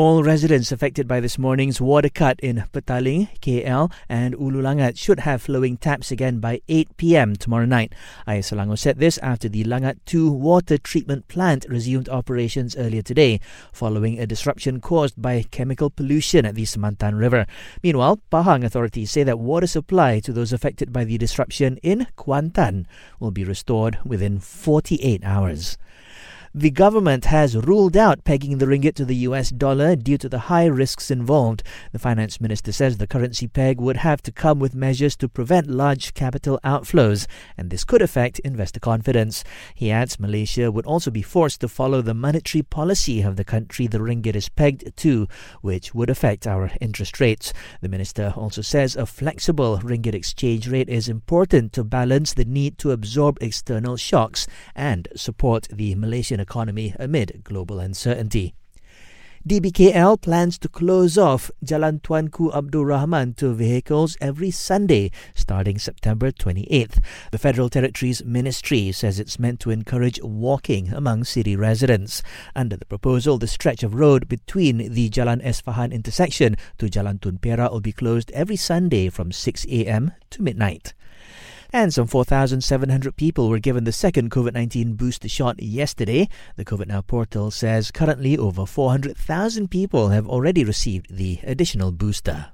All residents affected by this morning's water cut in Petaling, KL, and Ulu Langat should have flowing taps again by 8 p.m. tomorrow night. Air Selangor said this after the Langat 2 water treatment plant resumed operations earlier today, following a disruption caused by chemical pollution at the Semantan River. Meanwhile, Pahang authorities say that water supply to those affected by the disruption in Kuantan will be restored within 48 hours. The government has ruled out pegging the ringgit to the US dollar due to the high risks involved. The finance minister says the currency peg would have to come with measures to prevent large capital outflows, and this could affect investor confidence. He adds Malaysia would also be forced to follow the monetary policy of the country the ringgit is pegged to, which would affect our interest rates. The minister also says a flexible ringgit exchange rate is important to balance the need to absorb external shocks and support the Malaysian economy amid global uncertainty. DBKL plans to close off Jalan Tuanku Abdul Rahman to vehicles every Sunday starting September 28th. The Federal Territories Ministry says it's meant to encourage walking among city residents. Under the proposal, the stretch of road between the Jalan Esfahan intersection to Jalan Tun Perak will be closed every Sunday from 6 a.m. to midnight. And some 4,700 people were given the second COVID 19 booster shot yesterday. The COVID Now portal says currently over 400,000 people have already received the additional booster.